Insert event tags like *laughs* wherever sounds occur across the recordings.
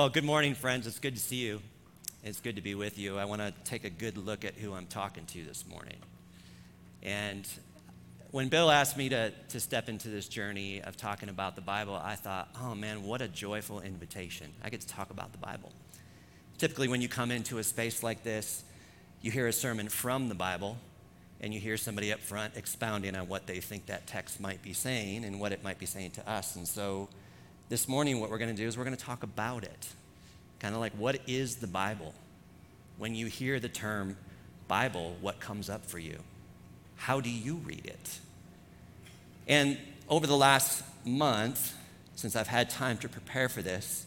Well, good morning, friends. It's good to see you. It's good to be with you. I want to take a good look at who I'm talking to this morning. And when Bill asked me to, to step into this journey of talking about the Bible, I thought, oh man, what a joyful invitation. I get to talk about the Bible. Typically, when you come into a space like this, you hear a sermon from the Bible, and you hear somebody up front expounding on what they think that text might be saying and what it might be saying to us. And so this morning, what we're going to do is we're going to talk about it. Kind of like, what is the Bible? When you hear the term Bible, what comes up for you? How do you read it? And over the last month, since I've had time to prepare for this,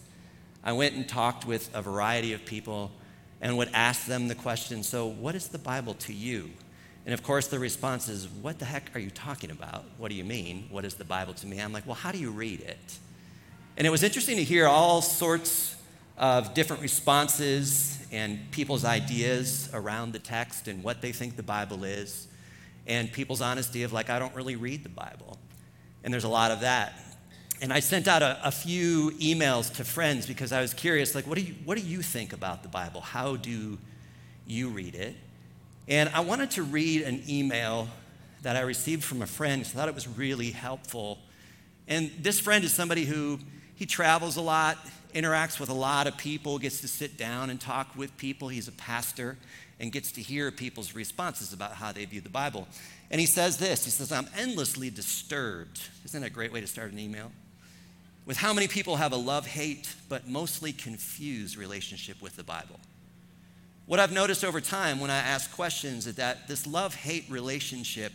I went and talked with a variety of people and would ask them the question so, what is the Bible to you? And of course, the response is, What the heck are you talking about? What do you mean? What is the Bible to me? I'm like, Well, how do you read it? And it was interesting to hear all sorts of different responses and people's ideas around the text and what they think the Bible is, and people's honesty of, like, I don't really read the Bible. And there's a lot of that. And I sent out a, a, few emails to friends because I was curious, like, what do, you, what do you think about the Bible? How do you read it? And I wanted to read an email that I received from a friend I thought it was really helpful. And this friend is somebody who he travels a lot, interacts with a lot of people, gets to sit down and talk with people. He's a pastor and gets to hear people's responses about how they view the Bible. And he says this He says, I'm endlessly disturbed. Isn't that a great way to start an email? with how many people have a love hate, but mostly confused relationship with the Bible. What I've noticed over time when I ask questions is that this love hate relationship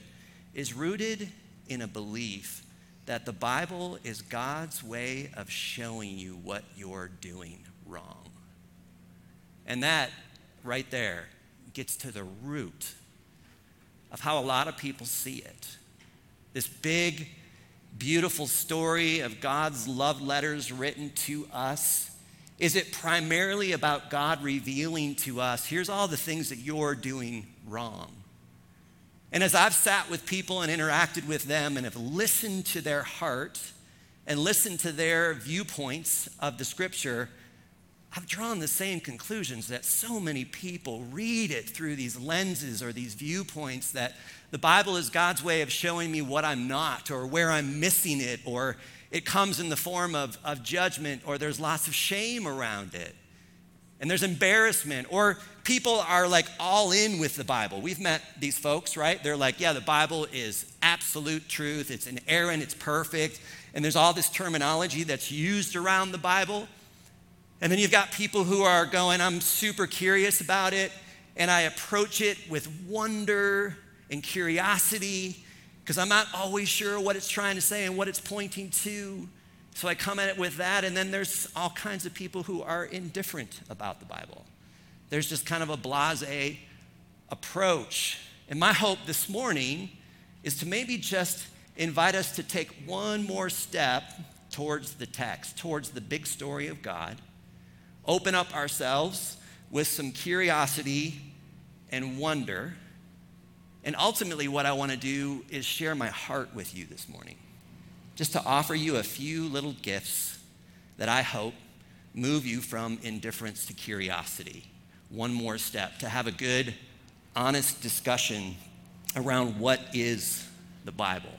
is rooted in a belief that the Bible is God's way of showing you what you're doing wrong. And that right there gets to the root of how a lot of people see it. This big, beautiful story of God's love letters written to us? Is it primarily about God revealing to us, here's all the things that you're doing wrong? And as I've sat with people and interacted with them and have listened to their heart and listened to their viewpoints of the scripture, I've drawn the same conclusions that so many people read it through these lenses or these viewpoints that the Bible is God's way of showing me what I'm not or where I'm missing it, or it comes in the form of, of judgment, or there's lots of shame around it. And there's embarrassment, or people are like all in with the Bible. We've met these folks, right? They're like, yeah, the Bible is absolute truth, it's an inerrant, it's perfect. And there's all this terminology that's used around the Bible. And then you've got people who are going, I'm super curious about it, and I approach it with wonder and curiosity because I'm not always sure what it's trying to say and what it's pointing to. So I come at it with that, and then there's all kinds of people who are indifferent about the Bible. There's just kind of a blase approach. And my hope this morning is to maybe just invite us to take one more step towards the text, towards the big story of God, open up ourselves with some curiosity and wonder and ultimately, what I want to do is share my heart with you this morning. Just to offer you a few little gifts that I hope move you from indifference to curiosity. One more step to have a good, honest discussion around what is the Bible.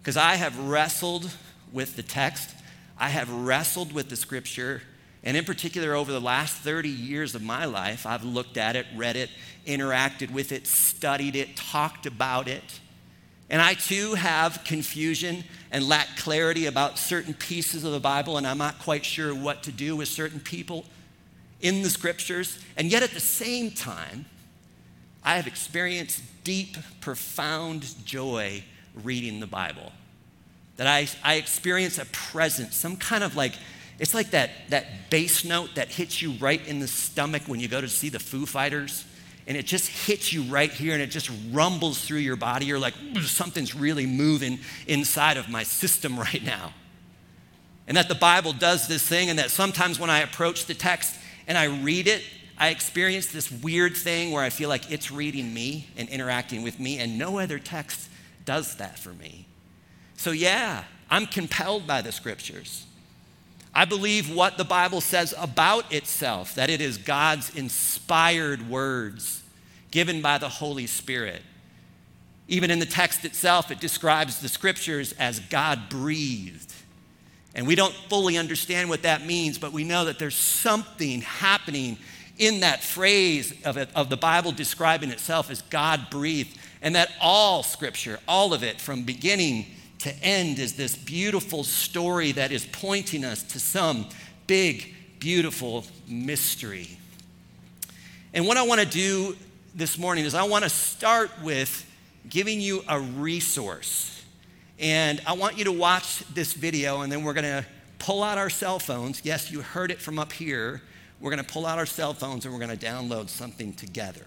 Because I have wrestled with the text, I have wrestled with the scripture and in particular, over the last 30 years of my life, I've looked at it, read it, interacted with it, studied it, talked about it. And I too have confusion and lack clarity about certain pieces of the Bible, and I'm not quite sure what to do with certain people in the scriptures. And yet, at the same time, I have experienced deep, profound joy reading the Bible. That I, I experience a presence, some kind of like it's like that, that bass note that hits you right in the stomach when you go to see the Foo Fighters. And it just hits you right here and it just rumbles through your body. You're like, something's really moving inside of my system *laughs* right now. And that the Bible does this thing, and that sometimes when I approach the text and I read it, I experience this weird thing where I feel like it's reading me and interacting with me, and no other text does that for me. So, yeah, I'm compelled by the scriptures. I believe what the Bible says about itself, that it is God's inspired words given by the Holy Spirit. Even in the text itself, it describes the scriptures as God breathed. And we don't fully understand what that means, but we know that there's something happening in that phrase of, it, of the Bible describing itself as God breathed, and that all scripture, all of it from beginning to end is this beautiful story that is pointing us to some big, beautiful mystery. And what I want to do this morning is I want to start with giving you a resource. And I want you to watch this video, and then we're going to pull out our cell phones. Yes, you heard it from up here. We're going to pull out our cell phones and we're going to download something together.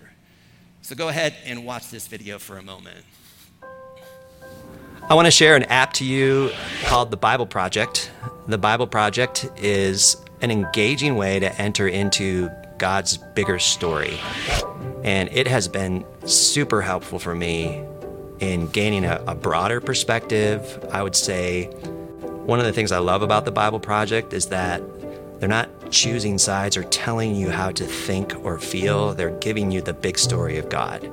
So go ahead and watch this video for a moment. I want to share an app to you called the Bible Project. The Bible Project is an engaging way to enter into God's bigger story. And it has been super helpful for me in gaining a, a, broader perspective. I would say one of the things I love about the Bible Project is that they're not choosing sides or telling you how to think or feel, they're giving you the big story of God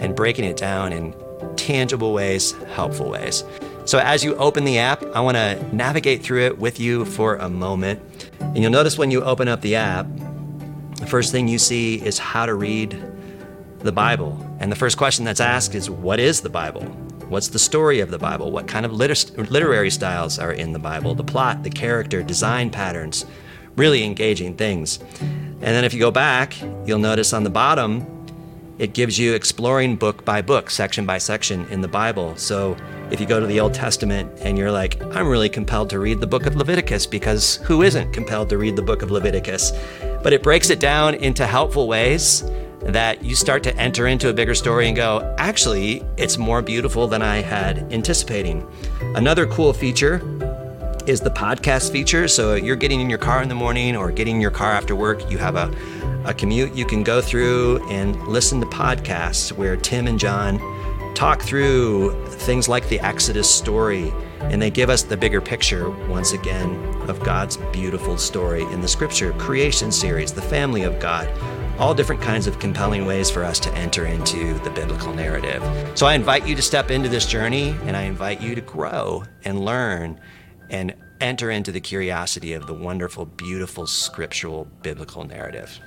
and breaking it down in tangible ways, helpful ways. So as you open the app, I want to navigate through it with you for a moment. And you'll notice when you open up the app, the first thing you see is how to read the Bible. And the first question that's asked is what is the Bible? What's the story of the Bible? What kind of liter- literary styles are in the Bible? The plot, the character, design patterns, really engaging things. And then if you go back, you'll notice on the bottom it gives you exploring book by book, section by section in the Bible. So if you go to the Old Testament and you're like, I'm really compelled to read the book of Leviticus because who isn't compelled to read the book of Leviticus? But it breaks it down into helpful ways that you start to enter into a bigger story and go, actually, it's more beautiful than I had anticipating. Another cool feature is the podcast feature. So you're getting in your car in the morning or getting in your car after work, you have a a commute you can go through and listen to podcasts where Tim and John talk through things like the Exodus story, and they give us the bigger picture, once again, of God's beautiful story in the scripture, creation series, the family of God, all different kinds of compelling ways for us to enter into the biblical narrative. So I invite you to step into this journey, and I invite you to grow and learn and enter into the curiosity of the wonderful, beautiful, scriptural, biblical narrative.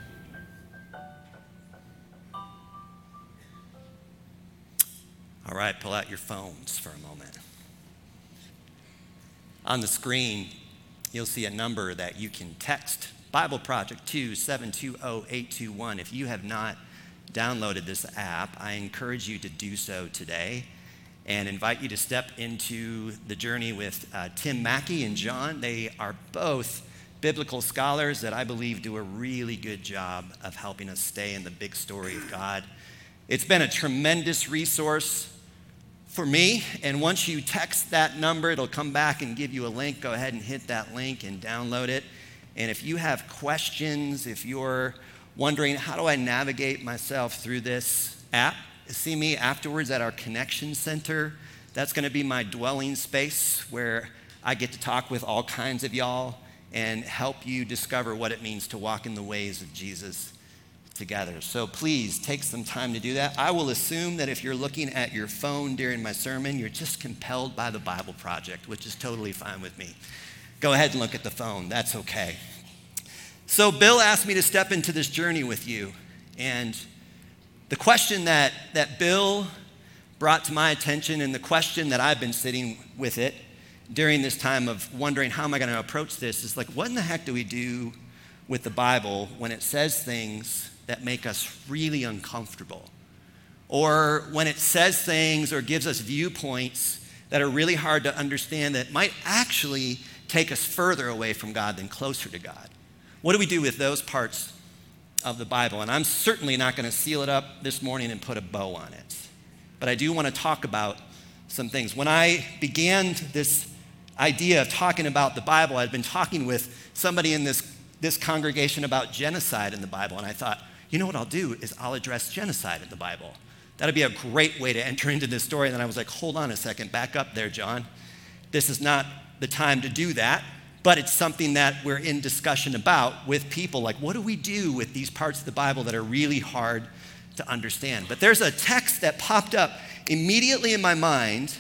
All right, pull out your phones for a moment. On the screen, you'll see a number that you can text Bible Project 2 720 If you have not downloaded this app, I encourage you to do so today and invite you to step into the journey with uh, Tim Mackie and John. They are both biblical scholars that I believe do a really good job of helping us stay in the big story of God. It's been a tremendous resource for me. And once you text that number, it'll come back and give you a link. Go ahead and hit that link and download it. And if you have questions, if you're wondering, how do I navigate myself through this app, see me afterwards at our connection center. That's going to be my dwelling space where I get to talk with all kinds of y'all and help you discover what it means to walk in the ways of Jesus together. So please take some time to do that. I will assume that if you're looking at your phone during my sermon, you're just compelled by the Bible Project, which is totally fine with me. Go ahead and look at the phone. That's okay. So Bill asked me to step into this journey with you. And the question that, that Bill brought to my attention and the question that I've been sitting with it during this time of wondering how am I going to approach this is like, what in the heck do we do with the Bible when it says things that make us really uncomfortable. Or when it says things or gives us viewpoints that are really hard to understand that might actually take us further away from God than closer to God. What do we do with those parts of the Bible? And I'm certainly not going to seal it up this morning and put a bow on it. But I do want to talk about some things. When I began this idea of talking about the Bible, I'd been talking with somebody in this, this congregation about genocide in the Bible, and I thought, you know what I'll do is I'll address genocide in the Bible. That'd be a great way to enter into this story. And then I was like, hold on a second, back up there, John. This is not the time to do that but it's something that we're in discussion about with people. Like, what do we do with these parts of the Bible that are really hard to understand? But there's a text that popped up immediately in my mind,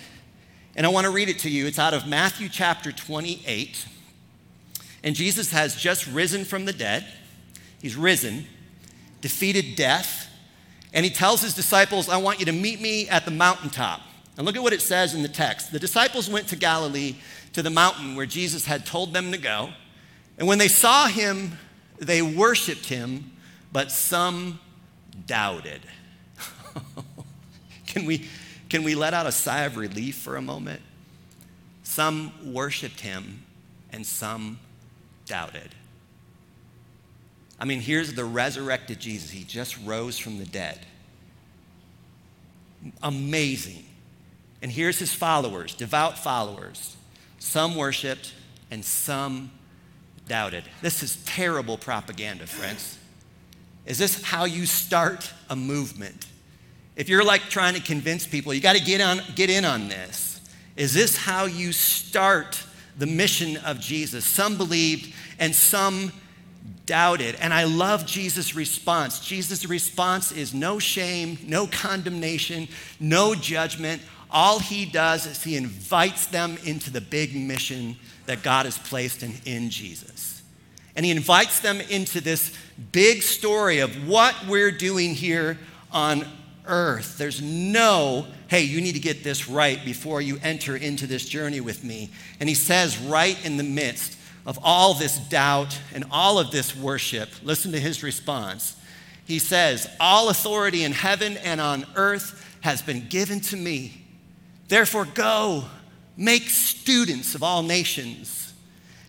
and I want to read it to you. It's out of Matthew chapter 28. And Jesus has just risen from the dead. He's risen, defeated death, and he tells his disciples, I want you to meet me at the mountaintop. And look at what it says in the text. The disciples went to Galilee to the mountain where Jesus had told them to go. And when they saw him, they worshiped him, but some doubted. *laughs* can, we, can we let out a sigh of relief for a moment? Some worshiped him, and some doubted. I mean, here's the resurrected Jesus. He just rose from the dead. Amazing. And here's his followers, devout followers. Some worshiped and some doubted. This is terrible propaganda, friends. Is this how you start a movement? If you're like trying to convince people, you got to get on get in on this. Is this how you start the mission of Jesus? Some believed and some doubted. And I love Jesus' response. Jesus' response is no shame, no condemnation, no judgment. All he does is he invites them into the big mission that God has placed in, in Jesus. And he invites them into this big story of what we're doing here on earth. There's no, hey, you need to get this right before you enter into this journey with me. And he says, right in the midst of all this doubt and all of this worship, listen to his response. He says, All authority in heaven and on earth has been given to me. Therefore, go, make students of all nations,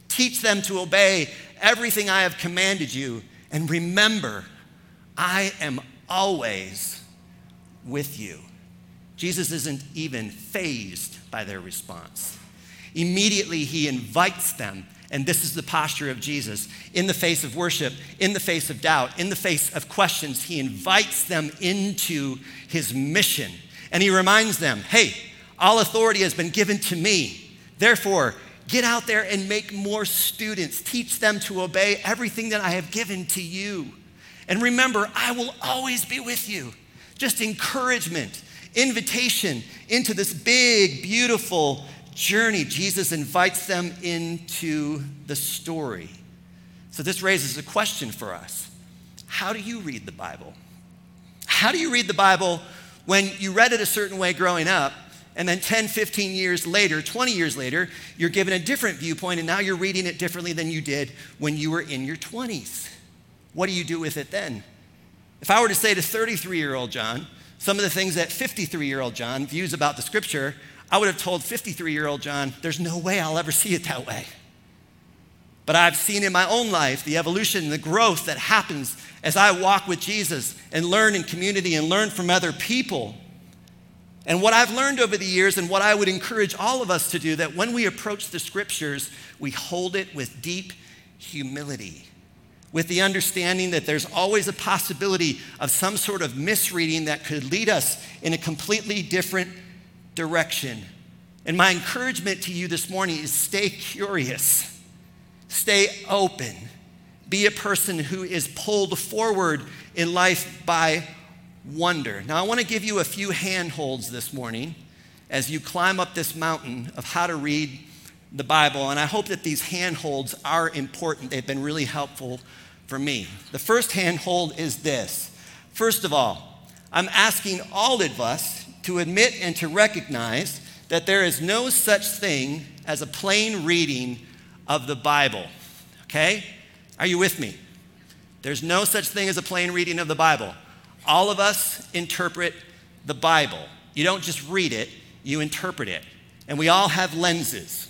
teach them to obey everything I have commanded you, and remember, I am always with you. Jesus isn't even fazed by their response. Immediately, he invites them, and this is the posture of Jesus. In the face of worship, in the face of doubt, in the face of questions, he invites them into his mission. And he reminds them hey, all authority has been given to me. Therefore, get out there and make more students. Teach them to obey everything that I have given to you. And remember, I will always be with you. Just encouragement, invitation into this big, beautiful journey. Jesus invites them into the story. So, this raises a question for us How do you read the Bible? How do you read the Bible when you read it a certain way growing up? And then 10, 15 years later, 20 years later, you're given a different viewpoint, and now you're reading it differently than you did when you were in your 20s. What do you do with it then? If I were to say to 33 year old John some of the things that 53 year old John views about the scripture, I would have told 53 year old John, there's no way I'll ever see it that way. But I've seen in my own life the evolution, the growth that happens as I walk with Jesus and learn in community and learn from other people. And what I've learned over the years, and what I would encourage all of us to do, that when we approach the scriptures, we hold it with deep humility, with the understanding that there's always a possibility of some sort of misreading that could lead us in a completely different direction. And my encouragement to you this morning is stay curious, stay open, be a person who is pulled forward in life by wonder. Now, I want to give you a few handholds this morning as you climb up this mountain of how to read the Bible. And I hope that these handholds are important. They've been really helpful for me. The first handhold is this First of all, I'm asking all of us to admit and to recognize that there is no such thing as a plain reading of the Bible. Okay? Are you with me? There's no such thing as a plain reading of the Bible. All of us interpret the Bible. You don't just read it, you interpret it. And we all have lenses.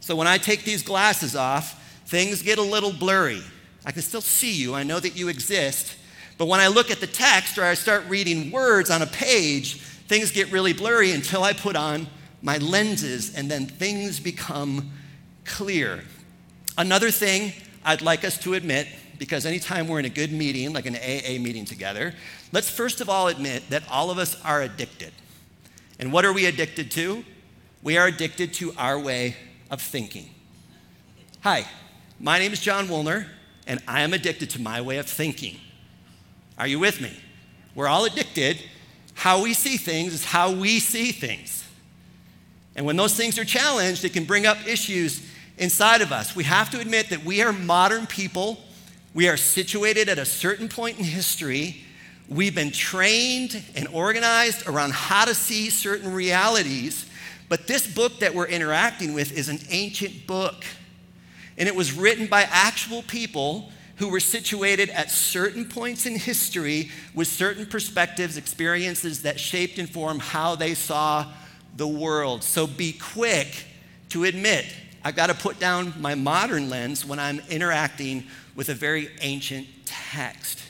So when I take these glasses off, things get a little blurry. I can still see you, I know that you exist. But when I look at the text or I start reading words on a page, things get really blurry until I put on my lenses and then things become clear. Another thing I'd like us to admit because anytime we're in a good meeting, like an AA meeting together, let's first of all admit that all of us are addicted. And what are we addicted to? We are addicted to our way of thinking. Hi, my name is John Woolner, and I am addicted to my way of thinking. Are you with me? We're all addicted. How we see things is how we see things. And when those things are challenged, it can bring up issues inside of us. We have to admit that we are modern people. We are situated at a certain point in history. We've been trained and organized around how to see certain realities. But this book that we're interacting with is an ancient book. And it was written by actual people who were situated at certain points in history with certain perspectives, experiences that shaped and formed how they saw the world. So be quick to admit, I've got to put down my modern lens when I'm interacting with a very ancient text.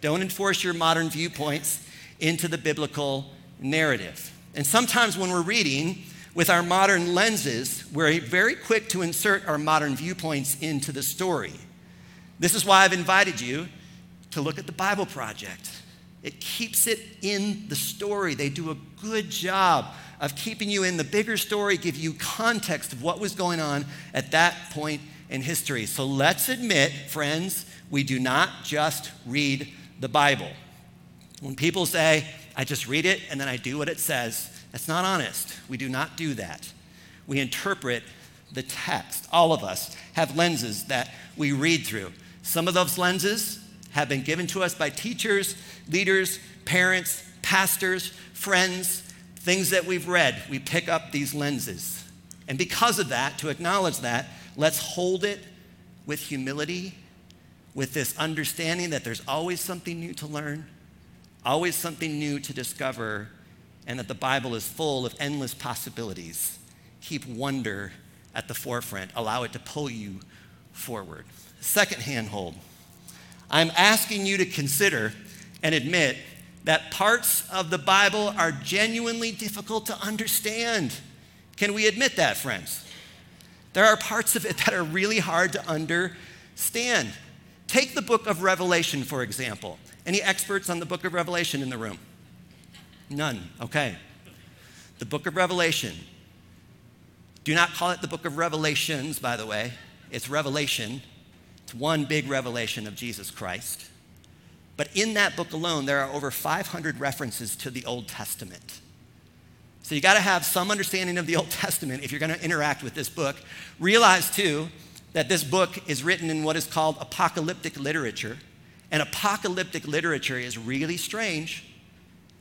Don't enforce your modern viewpoints into the biblical narrative. And sometimes when we're reading, with our modern lenses, we're very quick to insert our modern viewpoints into the story. This is why I've invited you to look at the Bible Project. It keeps it in the story. They do a good job of keeping you in the bigger story, give you context of what was going on at that point in history. So let's admit, friends, we do not just read the Bible. When people say, I just read it and then I do what it says, that's not honest. We do not do that. We interpret the text. All of us have lenses that we read through. Some of those lenses have been given to us by teachers, leaders, parents, pastors, friends, things that we've read. We pick up these lenses. And because of that, to acknowledge that, let's hold it with humility, with this understanding that there's always something new to learn, always something new to discover, and that the Bible is full of endless possibilities. Keep wonder at the forefront, allow it to pull you forward. Second handhold. I'm asking you to consider and admit that parts of the Bible are genuinely difficult to understand. Can we admit that, friends? There are parts of it *laughs* that are really hard to understand. Take the book of Revelation, for example. Any experts on the book of Revelation in the room? None. Okay. The book of Revelation. Do not call it the book of Revelations, by the way. It's Revelation. It's one big revelation of Jesus Christ. But in that book alone, there are over 500 references to the Old Testament. So you got to have some understanding of the Old Testament if you're going to interact with this book. Realize, too, that this book is written in what is called apocalyptic literature. And apocalyptic literature is really strange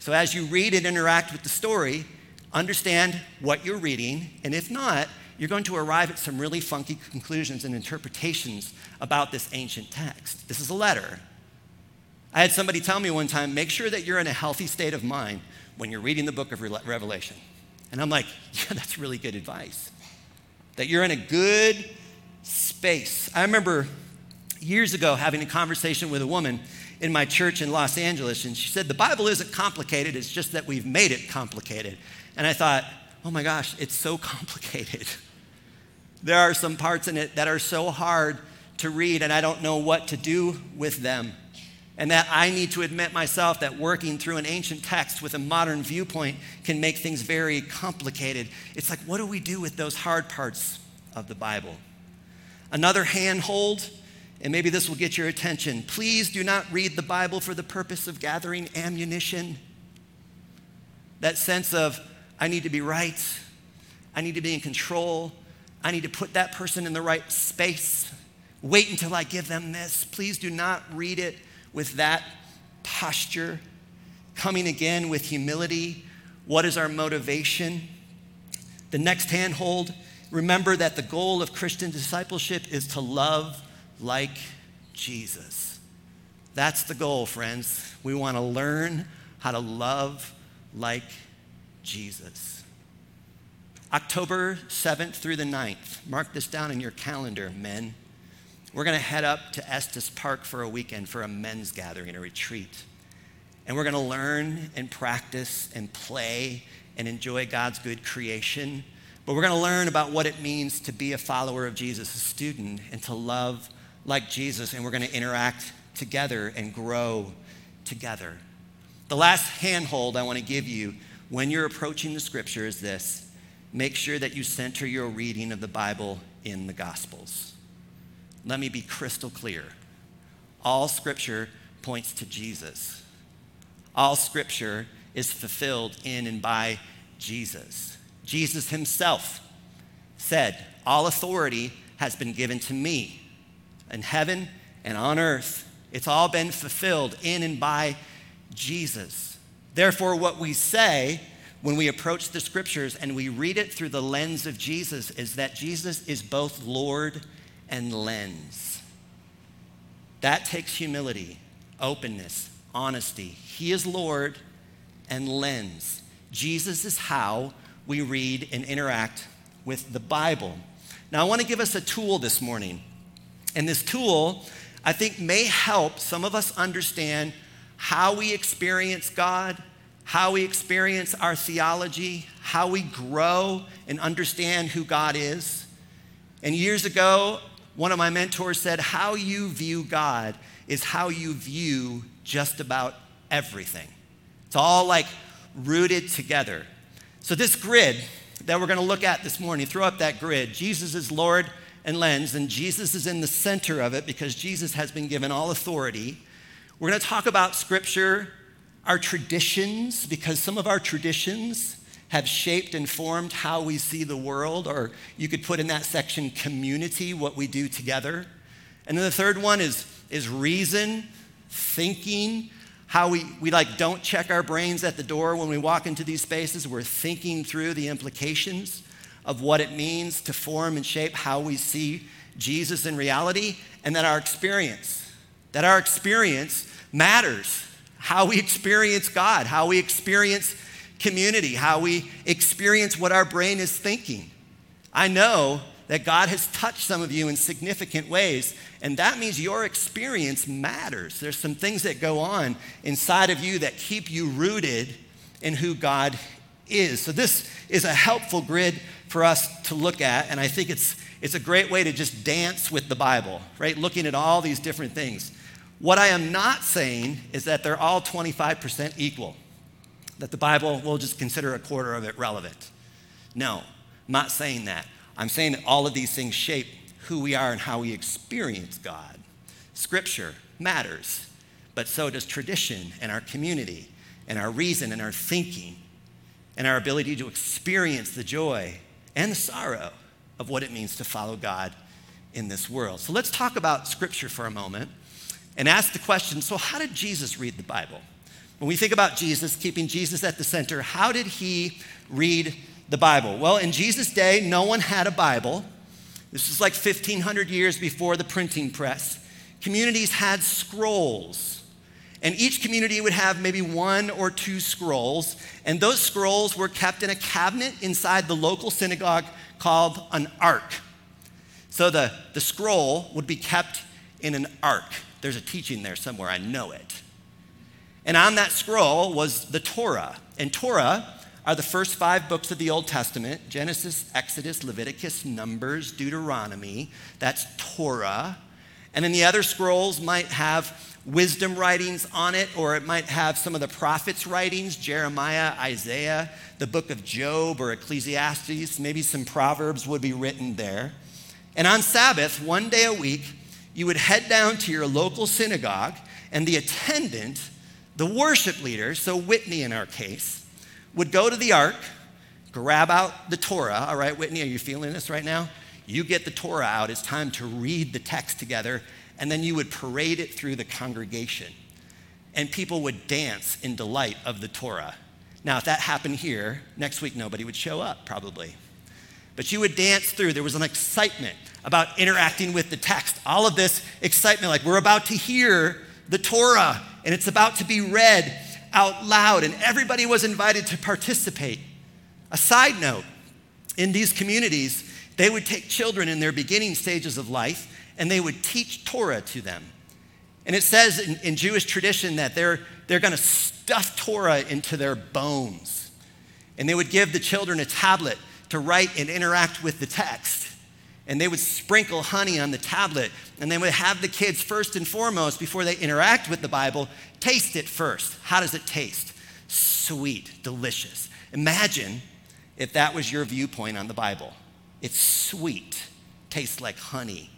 so as you read and interact with the story, understand what you're reading, and if not, you're going to arrive at some really funky conclusions and interpretations about this ancient text. This is a letter. I had somebody tell me one time make sure that you're in a healthy state of mind when you're reading the book of Revelation. And I'm like, yeah, that's really good advice. That you're in a good space. I remember years ago having a conversation with a woman in my church in Los Angeles, and she said, The Bible isn't complicated, it's just that we've made it complicated. And I thought, oh my gosh, it's so *laughs* complicated. There are some parts in it that are so hard to read, and I don't know what to do with them. And that I need to admit myself that working through an ancient text with a modern viewpoint can make things very complicated. It's like, what do we do with those hard parts of the Bible? Another handhold and maybe this will get your attention. Please do not read the Bible for the purpose of gathering ammunition. That sense of, I need to be right, I need to be in control, I need to put that person in the right space. Wait until I give them this. Please do not read it with that posture. Coming again with humility. What is our motivation? The next handhold remember that the goal of Christian discipleship is to love like Jesus. That's the goal, friends. We want to learn how to love like Jesus. October 7th through the 9th. Mark this down in your calendar, men. We're going to head up to Estes Park for a weekend for a men's gathering, a retreat. And we're going to learn and practice and play and enjoy God's good creation. But we're going to learn about what it means to be a follower of Jesus, a student, and to love like Jesus, and we're going to interact together and grow together. The last handhold I want to give you when you're approaching the scripture is this make sure that you center your reading of the Bible in the Gospels. Let me be crystal clear. All scripture points to Jesus. All scripture is fulfilled in and by Jesus. Jesus himself said, All authority has been given to me in heaven and on earth. It's all been fulfilled in and by Jesus. Therefore, what we say when we approach the scriptures and we read it through the lens of Jesus is that Jesus is both Lord and lens. That takes humility, openness, honesty. He is Lord and lens. Jesus is how we read and interact with the Bible. Now, I want to give us a tool this morning. And this tool, I think, may help some of us understand how we experience God, how we experience our theology, how we grow and understand who God is. And years ago, one of my mentors said, How you view God is how you view just about everything. It's all like rooted together. So, this grid that we're going to look at this morning, throw up that grid. Jesus is Lord and lens, and Jesus is in the center of it because Jesus has been given all authority. We're going to talk about scripture, our traditions, because some of our traditions have shaped and formed how we see the world, or you could put in that section community, what we do together. And then the third one is, is reason, thinking, how we, we like don't check our brains at the door when we walk into these spaces. We're thinking through the implications of what it means to form and shape how we see Jesus in reality, and that our experience, that our experience matters. How we experience God, how we experience community, how we experience what our brain is thinking. I know that God has touched some of you in significant ways, and that means your experience matters. There's some things that go on inside of you that keep you rooted in who God is. So, this is a helpful grid for us to look at, and I think it's, it's a great way to just dance with the Bible, right? Looking at all these different things. What I am not saying is that they're all 25% equal, that the Bible will just consider a quarter of it relevant. No, I'm not saying that. I'm saying that all of these things shape who we are and how we experience God. Scripture matters, but so does tradition and our community and our reason and our thinking and our ability to experience the joy and the sorrow of what it means to follow God in this world. So let's talk about Scripture for a moment and ask the question so, how did Jesus read the Bible? When we think about Jesus, keeping Jesus at the center, how did he read the Bible? Well, in Jesus' day, no one had a Bible. This is like 1,500 years before the printing press. Communities had scrolls, and each community would have maybe one or two scrolls, and those scrolls were kept in a cabinet inside the local synagogue called an ark. So the, the scroll would be kept in an ark. There's a teaching there somewhere, I know it. And on that scroll was the Torah. And Torah are the first five books of the Old Testament Genesis, Exodus, Leviticus, Numbers, Deuteronomy. That's Torah. And then the other scrolls might have wisdom writings on it, or it might have some of the prophets' writings Jeremiah, Isaiah, the book of Job, or Ecclesiastes. Maybe some Proverbs would be written there. And on Sabbath, one day a week, you would head down to your local synagogue, and the attendant, the worship leader, so Whitney in our case, would go to the ark, grab out the Torah. All right, Whitney, are you feeling this right now? You get the Torah out. It's time to read the text together. And then you would parade it through the congregation. And people would dance in delight of the Torah. Now, if that happened here, next week nobody would show up, probably. But you would dance through. There was an excitement about interacting with the text. All of this excitement, like we're about to hear the Torah and it's about to be read out loud, and everybody was invited to participate. A side note in these communities, they would take children in their beginning stages of life and they would teach Torah to them. And it says in, in Jewish tradition that they're, they're going to stuff Torah into their bones. And they would give the children a tablet to write and interact with the text. And they would sprinkle honey on the tablet. And they would have the kids, first and foremost, before they interact with the Bible, taste it first. How does it taste? Sweet, delicious. Imagine if that was your viewpoint on the Bible. It's sweet, tastes like honey,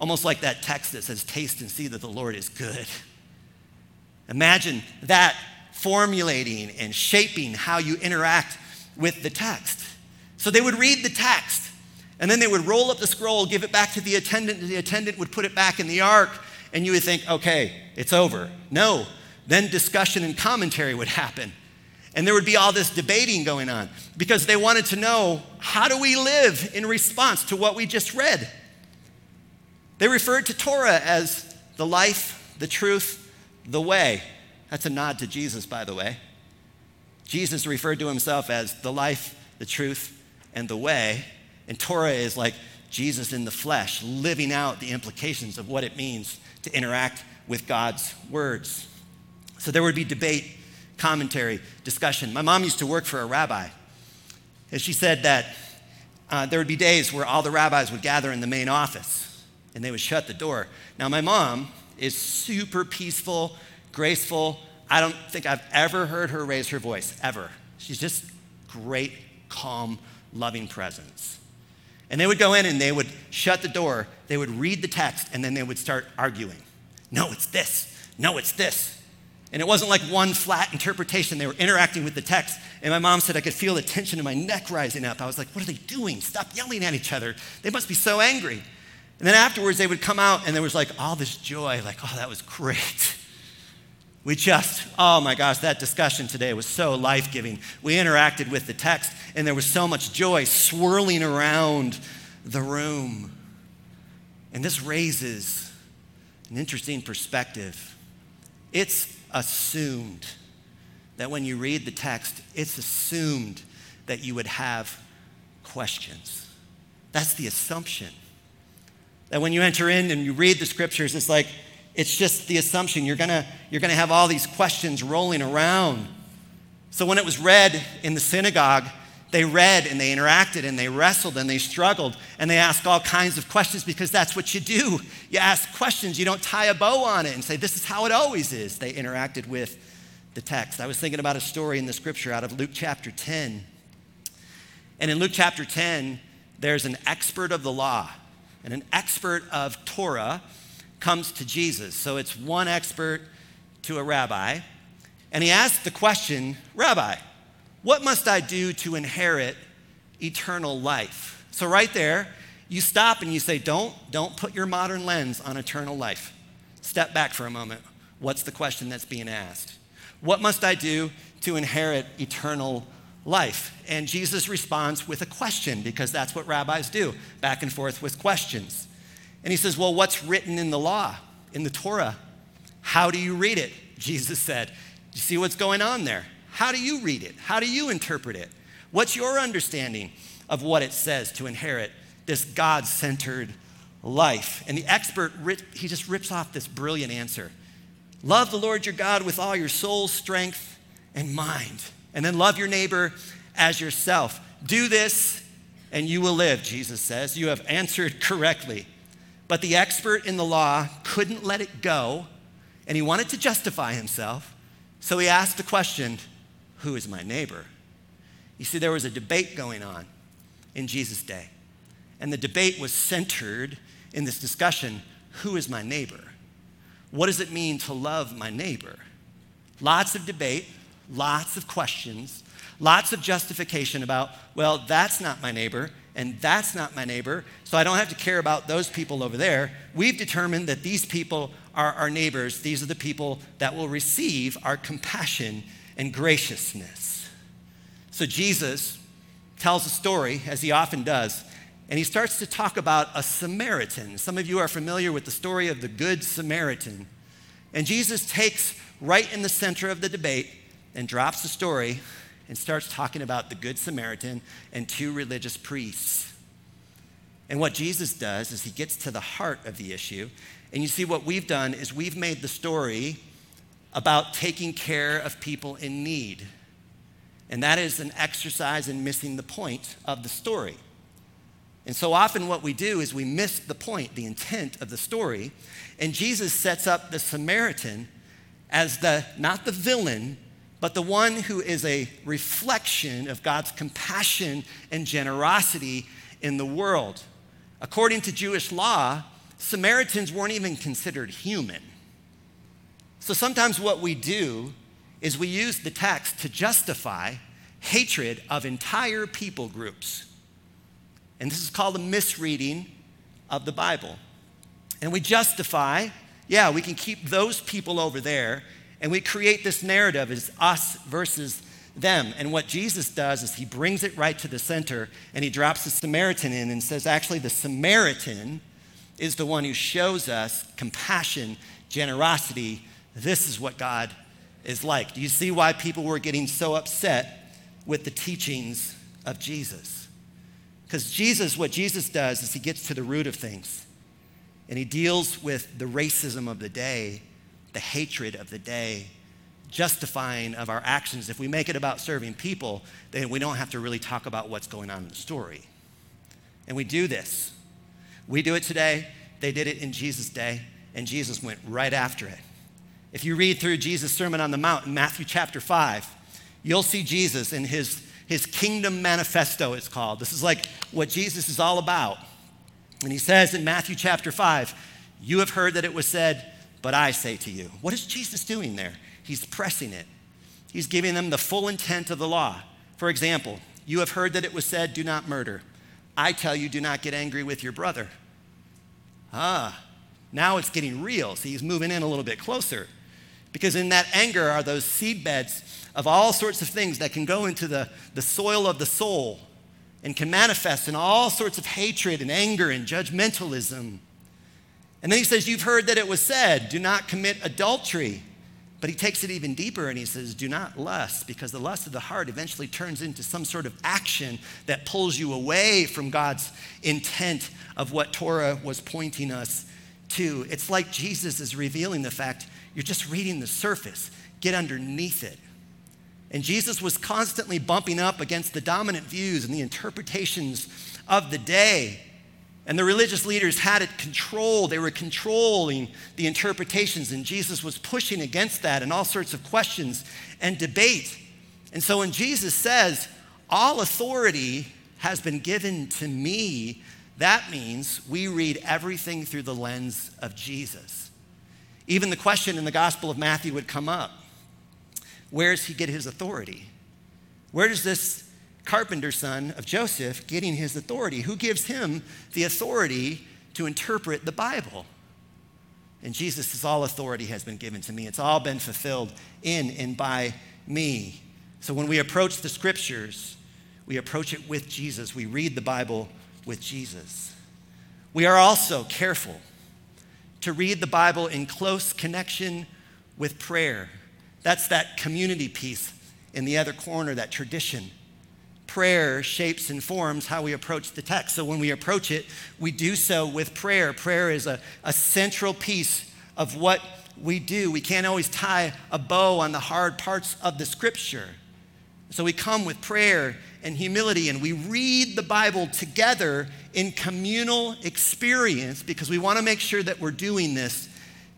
almost like that text that says, Taste and see that the Lord is good. Imagine that formulating and shaping how you interact with the text. So they would read the text, and then they would roll up the scroll, give it back to the attendant, and the attendant would put it back in the ark, and you would think, okay, it's over. No. Then discussion and commentary would happen. And there would be all this debating going on because they wanted to know how do we live in response to what we just read? They referred to Torah as the life, the truth, the way. That's a nod to Jesus, by the way. Jesus referred to himself as the life, the truth, and the way. And Torah is like Jesus in the flesh, living out the implications of what it means to interact with God's words. So there would be debate commentary, discussion. My mom used to work for a rabbi, and she said that uh, there would be days where all the rabbis would gather in the main office and they would shut the door. Now, my mom is super peaceful, graceful. I don't think I've ever heard her raise her voice, ever. She's just great, calm, loving presence. And they would go in and they would shut the door, they would read the text, and then they would start arguing. No, it's this. No, it's this. And it wasn't like one flat interpretation. They were interacting with the text. And my mom said I could feel the tension in my neck rising up. I was like, what are they doing? Stop yelling at each other. They must be so angry. And then afterwards, they would come out and there was like all this joy, like, oh, that was great. We just, oh my gosh, that discussion today was so life giving. We interacted with the text and there was so much joy swirling around the room. And this raises an interesting perspective. It's assumed that when you read the text, it's assumed that you would have questions. That's the assumption. That when you enter in and you read the scriptures, it's like, it's just the assumption. You're gonna, you're gonna have all these questions rolling around. So when it was read in the synagogue, they read and they interacted and they wrestled and they struggled and they asked all kinds of questions because that's what you do. You ask questions, you don't tie a bow on it and say, This is how it always is. They interacted with the text. I was thinking about a story in the scripture out of Luke chapter 10. And in Luke chapter 10, there's an expert of the law, and an expert of Torah comes to Jesus. So it's one expert to a rabbi. And he asks the question Rabbi, what must I do to inherit eternal life? So, right there, you stop and you say, Don't, don't put your modern lens on eternal life. Step back for a moment. What's the question that's being asked? What must I do to inherit eternal life? And Jesus responds with a question because that's what rabbis do, back and forth with questions. And he says, Well, what's written in the law, in the Torah? How do you read it? *laughs* Jesus said. You see what's going on there? How do you read it? How do you interpret it? What's your understanding of what it says to inherit this God centered life? And the expert, he just rips off this brilliant answer Love the Lord your God with all your soul, strength, and mind. And then love your neighbor as yourself. Do this and you will live, Jesus says. You have answered *laughs* correctly. But the expert in the law couldn't let it go, and he wanted to justify himself. So he asked the question who is my neighbor? You see, there was a debate going on in Jesus' day. And the debate was centered in this discussion who is my neighbor? What does it mean to love my neighbor? Lots of debate, lots of questions, lots of justification about, well, that's not my neighbor, and that's not my neighbor, so I don't have to care about those people over there. We've determined that these people are our neighbors. These are the people that will receive our compassion and graciousness. So Jesus tells a story, as he often does, and he starts to talk about a Samaritan. Some of you are familiar with the story of the Good Samaritan. And Jesus takes right in the center of the debate and drops the story and starts talking about the Good Samaritan and two religious priests. And what Jesus does is he gets to the heart of the issue. And you see, what we've done is we've made the story about taking care of people in need. And that is an exercise in missing the point of the story. And so often, what we do is we miss the point, the intent of the story. And Jesus sets up the Samaritan as the, not the villain, but the one who is a reflection of God's compassion and generosity in the world. According to Jewish law, Samaritans weren't even considered human. So sometimes what we do is we use the text to justify hatred of entire people groups. And this is called a misreading of the Bible. And we justify, yeah, we can keep those people over there, and we create this narrative as us versus them. And what Jesus does is he brings it right to the center and he drops the Samaritan in and says, actually, the Samaritan is the one who shows us compassion, generosity. This is what God is like. Do you see why people were getting so upset with the teachings of Jesus? Because Jesus, what Jesus does is he gets to the root of things and he deals with the racism of the day, the hatred of the day, justifying of our actions. If we make it about serving people, then we don't have to really talk about what's going on in the story. And we do this we do it today, they did it in Jesus' day, and Jesus went right after it. If you read through Jesus' Sermon on the Mount in Matthew chapter 5, you'll see Jesus in his, his kingdom manifesto, it's called. This is like what Jesus is all about. And he says in Matthew chapter 5, You have heard that it was said, but I say to you. What is Jesus doing there? He's pressing it. He's giving them the full intent of the law. For example, you have heard that it was said, Do not murder. I tell you, do not get angry with your brother. Ah, now it's getting real. See, he's moving in a little bit closer. Because in that anger are those seed beds of all sorts of things that can go into the, the soil of the soul and can manifest in all sorts of hatred and anger and judgmentalism. And then he says, You've heard that it was said, do not commit adultery. But he takes it even deeper and he says, Do not lust, because the lust of the heart eventually turns into some sort of action that pulls you away from God's intent of what Torah was pointing us to. It's like Jesus is revealing the fact you're just reading the surface, get underneath it. And Jesus was constantly bumping up against the dominant views and the interpretations of the day. And the religious leaders had it controlled. They were controlling the interpretations, and Jesus was pushing against that and all sorts of questions and debate. And so when Jesus says, All authority has been given to me, that means we read everything through the lens of Jesus. Even the question in the Gospel of Matthew would come up Where does he get his authority? Where does this carpenter son of Joseph getting his authority? Who gives him the authority to interpret the Bible? And Jesus says, All authority has been given to me. It's all been fulfilled in and by me. So when we approach the scriptures, we approach it with Jesus. We read the Bible with Jesus. We are also careful to read the Bible in close connection with prayer. That's that community piece in the other corner, that tradition prayer shapes and forms how we approach the text. So when we approach it, we do so with prayer. Prayer is a, a central piece of what we do. We can't always tie a bow on the hard parts of the scripture. So we come with prayer and humility and we read the Bible together in communal experience because we want to make sure that we're doing this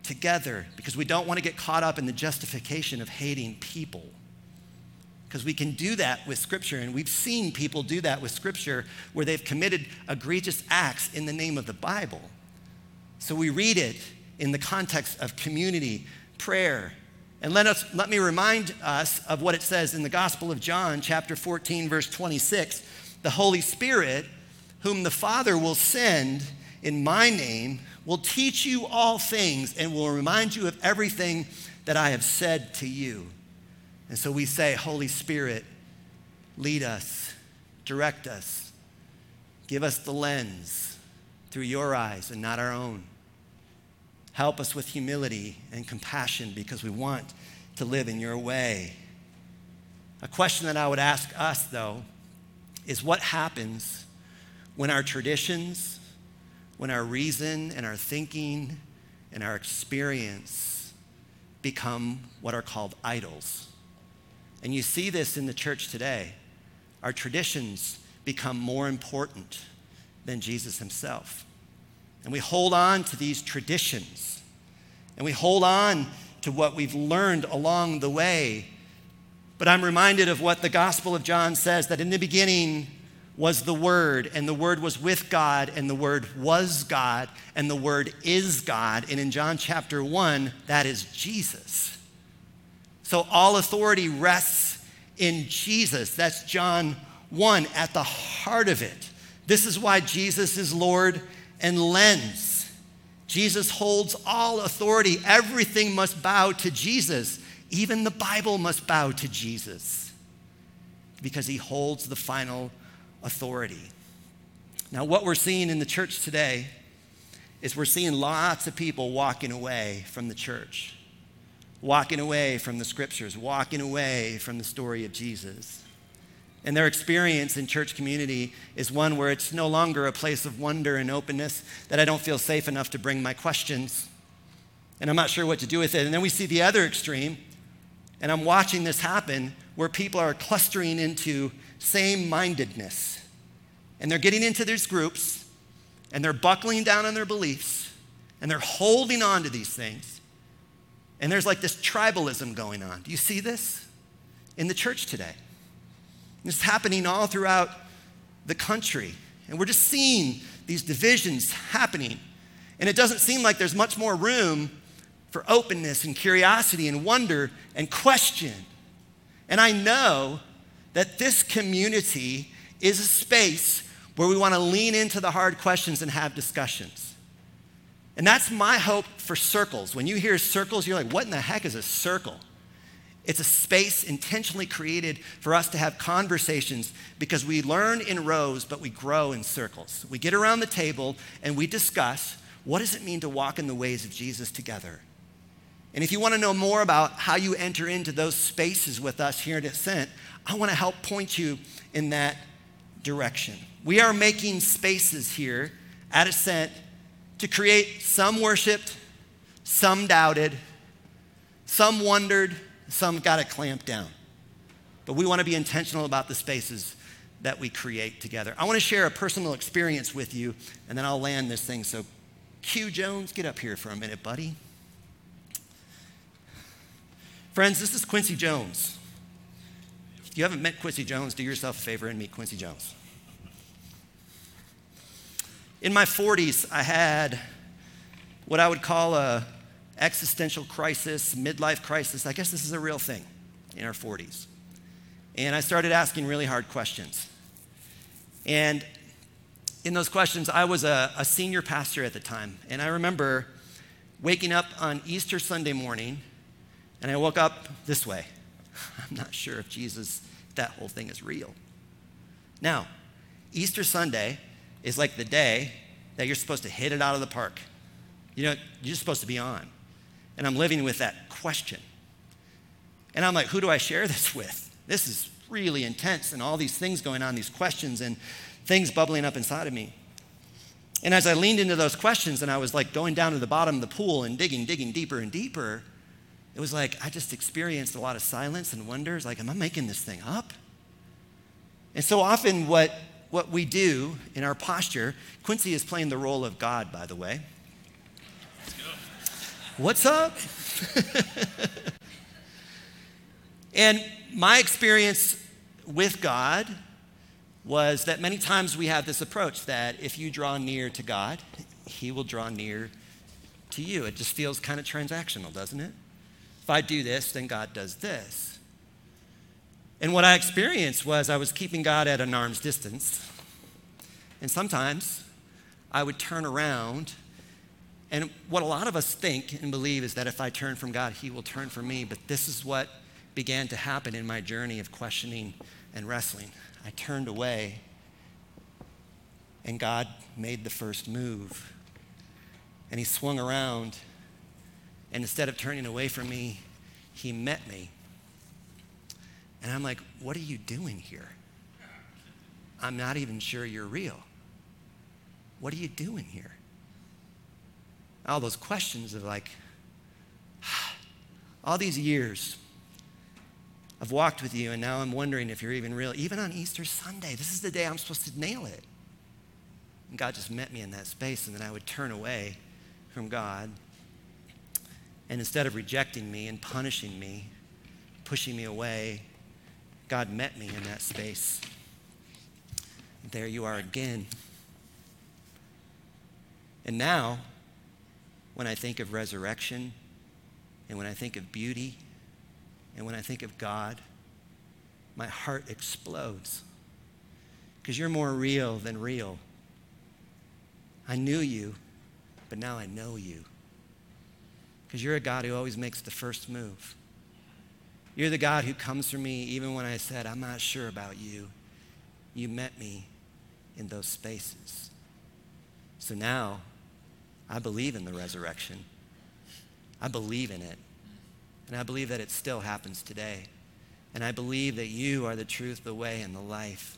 together because we don't want to get caught up in the justification of hating people because we can do that with Scripture. And we've seen people do that with Scripture where they've committed egregious acts in the name of the Bible. So we read it in the context of community, prayer. And let, us, let me remind us of what it says in the Gospel of John, chapter 14, verse 26. The Holy Spirit, whom the Father will send in my name, will teach you all things and will remind you of everything that I have said to you. And so we say, Holy Spirit, lead us, direct us, give us the lens through your eyes and not our own. Help us with humility and compassion because we want to live in your way. A question that I would ask us, though, is what happens when our traditions, when our reason and our thinking and our experience become what are called idols? And you see this in the church today. Our traditions become more important than Jesus himself. And we hold on to these traditions. And we hold on to what we've learned along the way. But I'm reminded of what the Gospel of John says that in the beginning was the Word, and the Word was with God, and the Word was God, and the Word is God. And in John chapter 1, that is Jesus. So all authority rests in Jesus. That's John 1 at the heart of it. This is why Jesus is Lord and lens. Jesus holds all authority. Everything must bow to Jesus. Even the Bible must bow to Jesus because he holds the final authority. Now, what we're seeing in the church today is we're seeing lots of people walking away from the church, walking away from the scriptures, walking away from the story of Jesus. And their experience in church community is one where it's no longer a place of wonder and openness, that I don't feel safe enough to bring my questions. And I'm not sure what to do with it. And then we see the other extreme, and I'm watching this happen where people are clustering into same mindedness. And they're getting into these groups, and they're buckling down on their beliefs, and they're holding on to these things. And there's like this tribalism going on. Do you see this in the church today? It's happening all throughout the country. And we're just seeing these divisions happening. And it doesn't seem like there's much more room for openness and curiosity and wonder and question. And I know that this community is a space where we want to lean into the hard questions and have discussions. And that's my hope for circles. When you hear circles, you're like, what in the heck is a circle? It's a space intentionally created for us to have conversations because we learn in rows, but we grow in circles. We get around the table and we discuss what does it mean to walk in the ways of Jesus together? And if you want to know more about how you enter into those spaces with us here at Ascent, I want to help point you in that direction. We are making spaces here at Ascent to create some worshiped, some doubted, some wondered, some got it clamped down. But we want to be intentional about the spaces that we create together. I want to share a personal experience with you, and then I'll land this thing. So, Q Jones, get up here for a minute, buddy. Friends, this is Quincy Jones. If you haven't met Quincy Jones, do yourself a favor and meet Quincy Jones. In my 40s, I had what I would call a existential crisis, midlife crisis. I guess this is a real thing in our 40s. And I started asking really hard questions. And in those questions, I was a, a, senior pastor at the time. And I remember waking up on Easter Sunday morning, and I woke up this way. *laughs* I'm not sure if Jesus, that whole thing is real. Now, Easter Sunday is like the day that you're supposed to hit it out of the park. You know, you're supposed to be on. And I'm living with that question. And I'm like, who do I share this with? This is really intense and all these things going on, these questions and things bubbling up inside of me. And as I leaned into those questions and I was like going down to the bottom of the pool and digging, digging deeper and deeper, it was like I just experienced a lot of silence and wonders like, am I making this thing up? And so often, what, what we do in our posture, Quincy is playing the role of God, by the way. What's up? *laughs* and my experience with God was that many times we have this approach that if you draw near to God, He will draw near to you. It just feels kind of transactional, doesn't it? If I do this, then God does this. And what I experienced was I was keeping God at an arm's distance. And sometimes I would turn around and what a lot of us think and believe is that if I turn from God, He will turn from me. But this is what began to happen in my journey of questioning and wrestling. I turned away, and God made the first move. And He swung around, and instead of turning away from me, He met me. And I'm like, What are you doing here? I'm not even sure you're real. What are you doing here? all those questions of like, *sighs* all these years I've walked with you, and now I'm wondering if you're even real. Even on Easter Sunday, this is the day I'm supposed to nail it. And God just met me in that space, and then I would turn away from God. And instead of rejecting me and punishing me, pushing me away, God met me in that space. There you are again. And now, when I think of resurrection, and when I think of beauty, and when I think of God, my heart explodes. Because you're more real than real. I knew you, but now I know you. Because you're a God who always makes the first move. You're the God who comes for me even when I said, I'm not sure about you. You met me in those spaces. So now I believe in the resurrection. I believe in it. And I believe that it still happens today. And I believe that you are the truth, the way, and the life.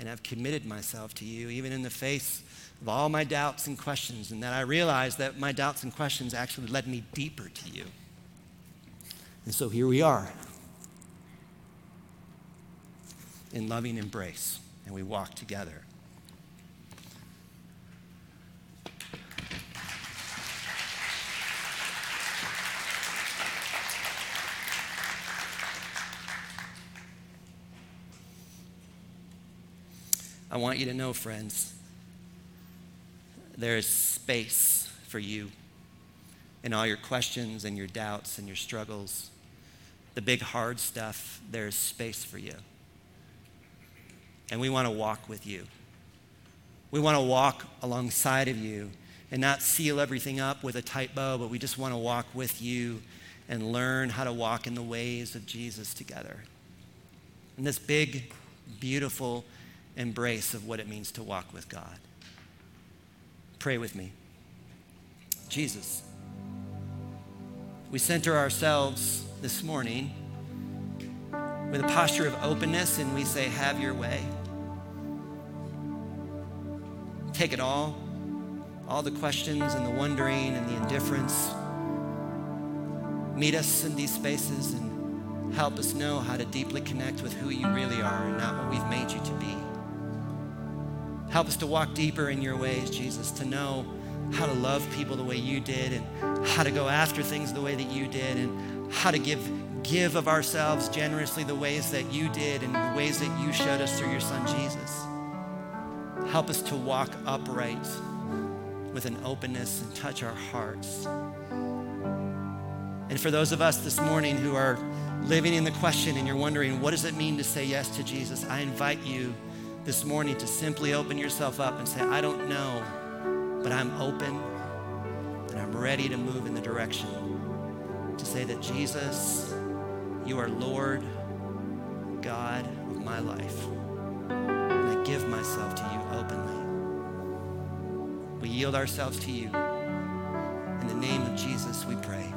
And I've committed myself to you, even in the face of all my doubts and questions, and that I realize that my doubts and questions actually led me deeper to you. And so here we are in loving embrace, and we walk together. I want you to know, friends, there is space for you in all your questions and your doubts and your struggles. The big, hard stuff, there's space for you. And we want to walk with you. We want to walk alongside of you and not seal everything up with a tight bow, but we just want to walk with you and learn how to walk in the ways of Jesus together. In this big, beautiful, embrace of what it means to walk with God. Pray with me. Jesus, we center ourselves this morning with a posture of openness and we say, Have your way. Take it all, all the questions and the wondering and the indifference. Meet us in these spaces and help us know how to deeply connect with who you really are and not what we've made you to be. Help us to walk deeper in your ways, Jesus, to know how to love people the way you did and how to go after things the way that you did and how to give give of ourselves generously the ways that you did and the ways that you showed us through your son Jesus. Help us to walk upright with an openness and touch our hearts. And for those of us this morning who are living in the question and you're wondering, what does it mean to say yes to Jesus? I invite you this morning to simply open yourself up and say, I don't know, but I'm open and I'm ready to move in the direction to say that Jesus, you are Lord, God of my life. Give myself to you openly. We yield ourselves to you. In the name of Jesus, we pray.